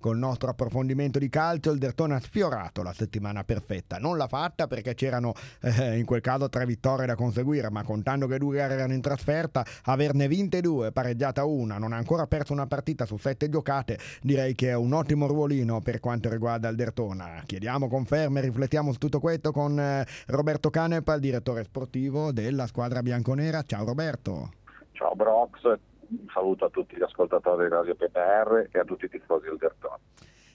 col nostro approfondimento di calcio. Il Dertona ha sfiorato la settimana perfetta. Non l'ha fatta perché c'erano eh, in quel caso tre vittorie da conseguire, ma contando che due gare erano in trasferta, averne vinte due, pareggiata una, non ha ancora perso una partita su sette giocate, direi che è un ottimo ruolino per quanto riguarda il Dertona. Chiediamo conferme, riflettiamo su tutto questo con eh, Roberto Canepa, il direttore sportivo della squadra bianconera. Ciao Roberto. Ciao Brox, un saluto a tutti gli ascoltatori di Radio PPR e a tutti i tifosi del Dertona.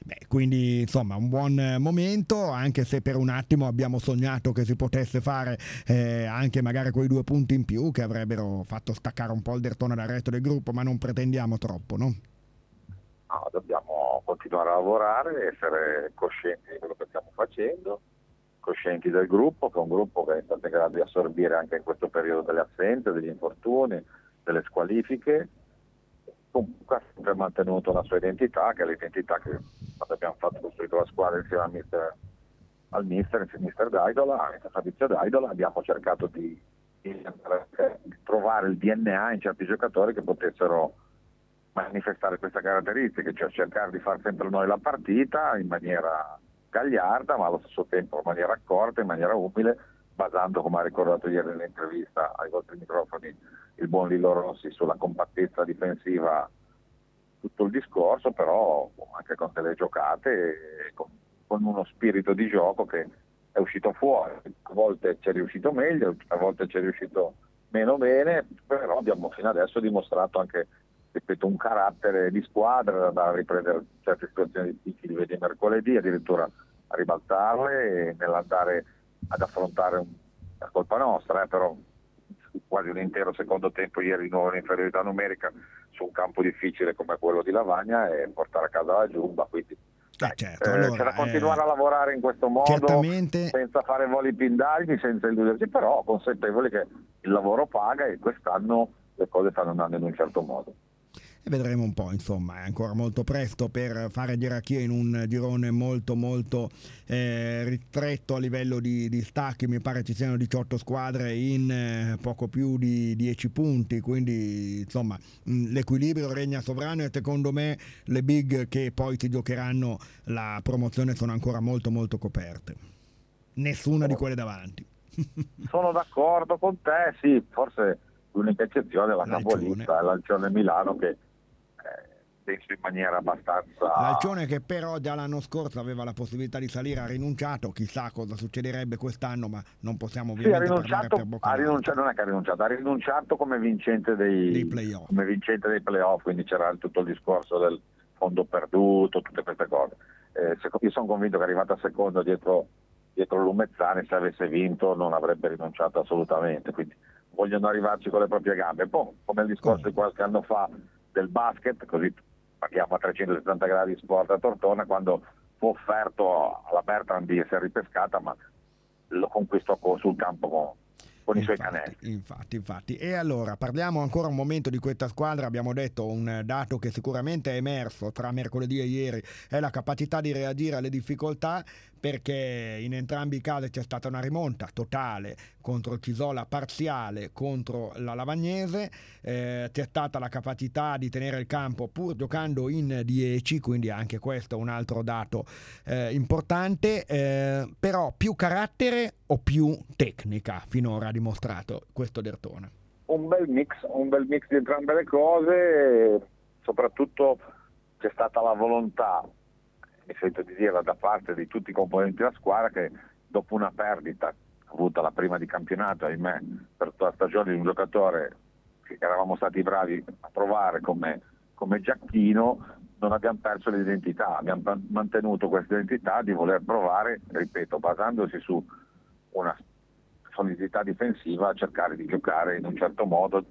Beh, quindi insomma un buon momento, anche se per un attimo abbiamo sognato che si potesse fare eh, anche magari quei due punti in più che avrebbero fatto staccare un po' il Dertona dal resto del gruppo, ma non pretendiamo troppo, no? No, dobbiamo continuare a lavorare, essere coscienti di quello che stiamo facendo, coscienti del gruppo, che è un gruppo che è stato in grado di assorbire anche in questo periodo delle assenze, degli infortuni, delle squalifiche comunque ha sempre mantenuto la sua identità, che è l'identità che abbiamo fatto costruito la squadra insieme al mister, al mister, il mister Daidola, il Fabrizio Daidola, abbiamo cercato di, di, trovare il DNA in certi giocatori che potessero manifestare queste caratteristiche, cioè cercare di fare sempre noi la partita in maniera gagliarda, ma allo stesso tempo in maniera accorta, in maniera umile, basando, come ha ricordato ieri nell'intervista ai vostri microfoni, il buon Lillo Rossi sulla compattezza difensiva tutto il discorso, però anche con delle giocate, con, con uno spirito di gioco che è uscito fuori. A volte ci è riuscito meglio, a volte ci è riuscito meno bene, però abbiamo fino adesso dimostrato anche ripeto, un carattere di squadra da riprendere certe situazioni difficili, vedi mercoledì addirittura a ribaltarle e nell'andare ad affrontare la colpa nostra, eh, però quasi un intero secondo tempo ieri di nuovo in inferiorità numerica su un campo difficile come quello di Lavagna e portare a casa la giumba, quindi eh, certo, allora, c'è da continuare eh, a lavorare in questo modo certamente... senza fare voli pindagli, senza illudersi, però consapevoli che il lavoro paga e quest'anno le cose stanno andando in un certo modo e vedremo un po', insomma, è ancora molto presto per fare gerarchia in un girone molto molto eh, ristretto a livello di, di, stacchi, mi pare ci siano 18 squadre in eh, poco più di 10 punti, quindi insomma mh, l'equilibrio regna sovrano e secondo me le big che poi si giocheranno la promozione sono ancora molto molto coperte, nessuna di quelle davanti. sono d'accordo con te, sì, forse l'unica eccezione è la capolista, l'Alcione Milano che penso in maniera abbastanza... L'Alcione che però già l'anno scorso aveva la possibilità di salire ha rinunciato, chissà cosa succederebbe quest'anno, ma non possiamo ovviamente sì, ha rinunciato, per bocca ha rinunciato, non è che ha rinunciato, ha rinunciato come vincente dei, dei playoff. come vincente dei playoff, quindi c'era tutto il discorso del fondo perduto, tutte queste cose. Eh, io sono convinto che arrivata secondo dietro, dietro Lumezzani, se avesse vinto non avrebbe rinunciato assolutamente, quindi vogliono arrivarci con le proprie gambe. Poi, come il discorso di qualche anno fa del basket, così parliamo a 370 gradi sport a Tortona, quando fu offerto alla Bertrand di essere ripescata, ma lo conquistò sul campo con, con infatti, i suoi canestri. Infatti, infatti. E allora parliamo ancora un momento di questa squadra. Abbiamo detto un dato che sicuramente è emerso tra mercoledì e ieri è la capacità di reagire alle difficoltà perché in entrambi i casi c'è stata una rimonta totale contro Cisola, parziale contro la Lavagnese, eh, c'è stata la capacità di tenere il campo pur giocando in 10, quindi anche questo è un altro dato eh, importante, eh, però più carattere o più tecnica finora ha dimostrato questo Dertone? Un bel mix, un bel mix di entrambe le cose, soprattutto c'è stata la volontà mi sento di dire da parte di tutti i componenti della squadra che dopo una perdita avuta la prima di campionato, ahimè, per tutta la stagione di un giocatore che eravamo stati bravi a trovare come, come Giacchino, non abbiamo perso l'identità, abbiamo mantenuto questa identità di voler provare, ripeto, basandosi su una solidità difensiva, cercare di giocare in un certo modo,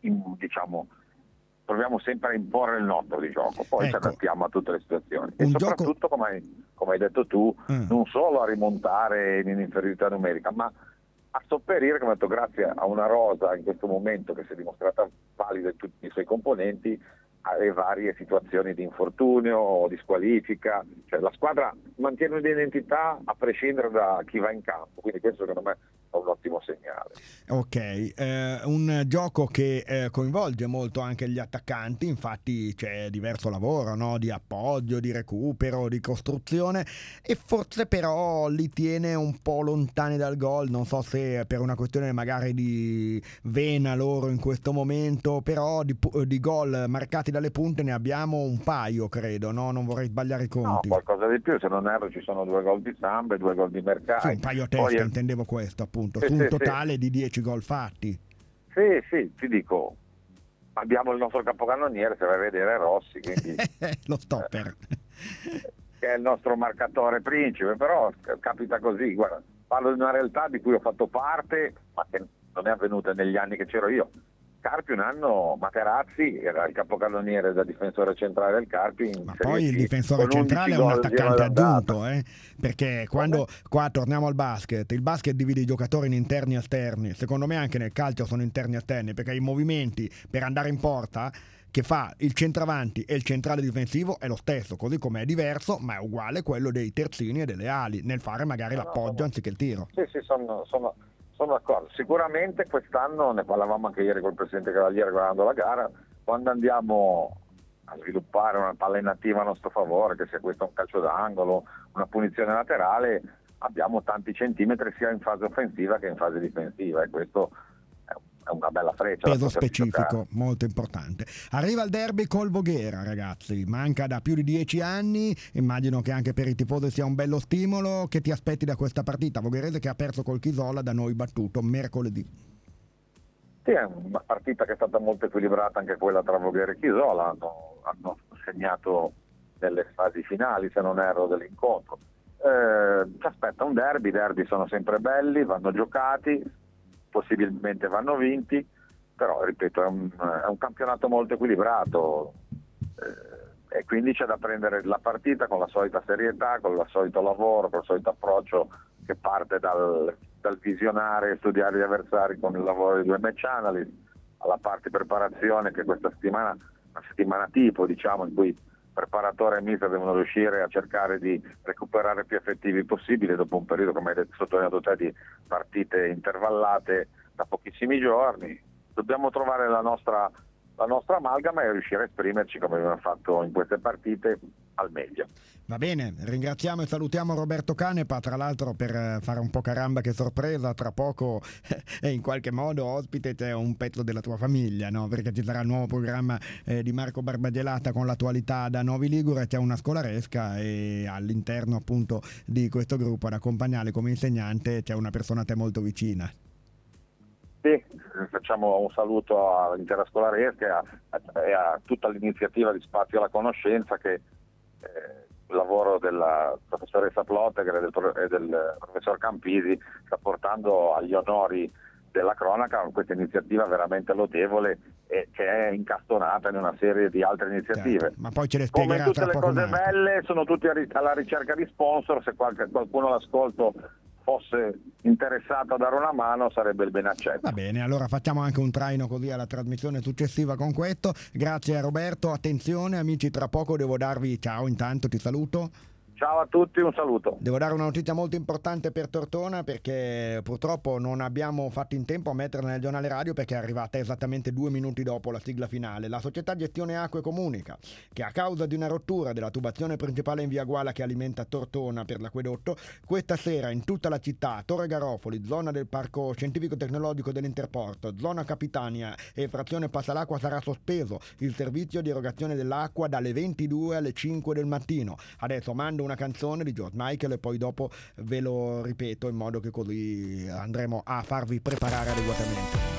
in, diciamo, proviamo sempre a imporre il nostro di gioco, poi ecco. ci adattiamo a tutte le situazioni e soprattutto, gioco... come, hai, come, hai, detto tu, mm. non solo a rimontare in inferiorità numerica, ma a sopperire, come ho detto, grazie a una rosa in questo momento che si è dimostrata valida in tutti i suoi componenti, alle varie situazioni di infortunio o di squalifica, cioè la squadra mantiene un'identità a prescindere da chi va in campo, quindi questo secondo me un ottimo segnale. Ok, eh, un gioco che eh, coinvolge molto anche gli attaccanti, infatti c'è diverso lavoro no? di appoggio, di recupero, di costruzione e forse però li tiene un po' lontani dal gol, non so se per una questione magari di vena loro in questo momento, però di, di gol marcati dalle punte ne abbiamo un paio credo, no? non vorrei sbagliare i conti. No, qualcosa di più, se non erro ci sono due gol di Samba e due gol di Mercati. Sì, un paio a testa, Poi, intendevo questo appunto, sì, su un totale sì. di 10 gol fatti. Sì, sì, ti dico, abbiamo il nostro capocannoniere, se vai a vedere Rossi, quindi, lo stopper. Eh, che è il nostro marcatore principe, però capita così, guarda, parlo di una realtà di cui ho fatto parte, ma che non è avvenuta negli anni che c'ero io. Carpi un anno Materazzi era il capocannoniere da difensore centrale del Carpi. Ma poi il difensore centrale è un attaccante aggiunto, eh? perché quando qua torniamo al basket, il basket divide i giocatori in interni e esterni. Secondo me anche nel calcio sono interni e esterni, perché i movimenti per andare in porta che fa il centravanti e il centrale difensivo è lo stesso, così come è diverso, ma è uguale quello dei terzini e delle ali, nel fare magari l'appoggio no, no. anziché il tiro. Sì, sì, sono, sono sono d'accordo, sicuramente quest'anno, ne parlavamo anche ieri col Presidente Cavaliere guardando la gara, quando andiamo a sviluppare una palla inattiva a nostro favore, che sia questo un calcio d'angolo, una punizione laterale, abbiamo tanti centimetri sia in fase offensiva che in fase difensiva e questo una bella freccia. Peso specifico, molto importante. Arriva il derby col Voghera, ragazzi. Manca da più di dieci anni. Immagino che anche per i tifosi sia un bello stimolo. Che ti aspetti da questa partita? Vogherese che ha perso col Chisola, da noi battuto mercoledì. Sì, è una partita che è stata molto equilibrata anche quella tra Voghera e Chisola. Hanno, hanno segnato nelle fasi finali, se non erro, dell'incontro. Eh, ci aspetta un derby, i derby sono sempre belli, vanno giocati, possibilmente vanno vinti, però ripeto è un, è un campionato molto equilibrato eh, e quindi c'è da prendere la partita con la solita serietà, con il solito lavoro, con il solito approccio che parte dal, dal visionare e studiare gli avversari con il lavoro di due match analyst alla parte preparazione che questa settimana una settimana tipo diciamo in cui preparatore e mister devono riuscire a cercare di recuperare più effettivi possibile dopo un periodo, come hai sottolineato te, di partite intervallate da pochissimi giorni. Dobbiamo trovare la nostra, la nostra amalgama e riuscire a esprimerci come abbiamo fatto in queste partite al meglio. Va bene, ringraziamo e salutiamo Roberto Canepa, tra l'altro per eh, fare un po' caramba che sorpresa, tra poco e in qualche modo ospite c'è un pezzo della tua famiglia, no? perché ci sarà il nuovo programma eh, di Marco Barbagelata con l'attualità da Novi Ligure, c'è una scolaresca e all'interno appunto di questo gruppo ad accompagnare come insegnante c'è una persona a te molto vicina. Sì, facciamo un saluto all'intera scolaresca e a, a, a tutta l'iniziativa di Spazio alla Conoscenza che il lavoro della professoressa Plottegre e del, professor Campisi sta portando agli onori della cronaca questa iniziativa veramente lodevole e che è incastonata in una serie di altre iniziative. Certo, ma poi ce le Come tutte le cose belle sono tutti alla ricerca di sponsor, se qualche, qualcuno l'ascolto fosse interessato a dare una mano sarebbe il ben accetto. Va bene, allora facciamo anche un traino così alla trasmissione successiva con questo. Grazie a Roberto, attenzione amici, tra poco devo darvi ciao, intanto ti saluto. Ciao a tutti, un saluto. Devo dare una notizia molto importante per Tortona perché purtroppo non abbiamo fatto in tempo a metterla nel giornale radio perché è arrivata esattamente due minuti dopo la sigla finale. La società Gestione Acque comunica che a causa di una rottura della tubazione principale in via Guala che alimenta Tortona per l'acquedotto, questa sera in tutta la città, Torre Garofoli, zona del Parco Scientifico Tecnologico dell'Interporto, zona Capitania e frazione Passalacqua sarà sospeso il servizio di erogazione dell'acqua dalle 22 alle 5 del mattino. Adesso mando una una canzone di George Michael e poi dopo ve lo ripeto in modo che così andremo a farvi preparare adeguatamente.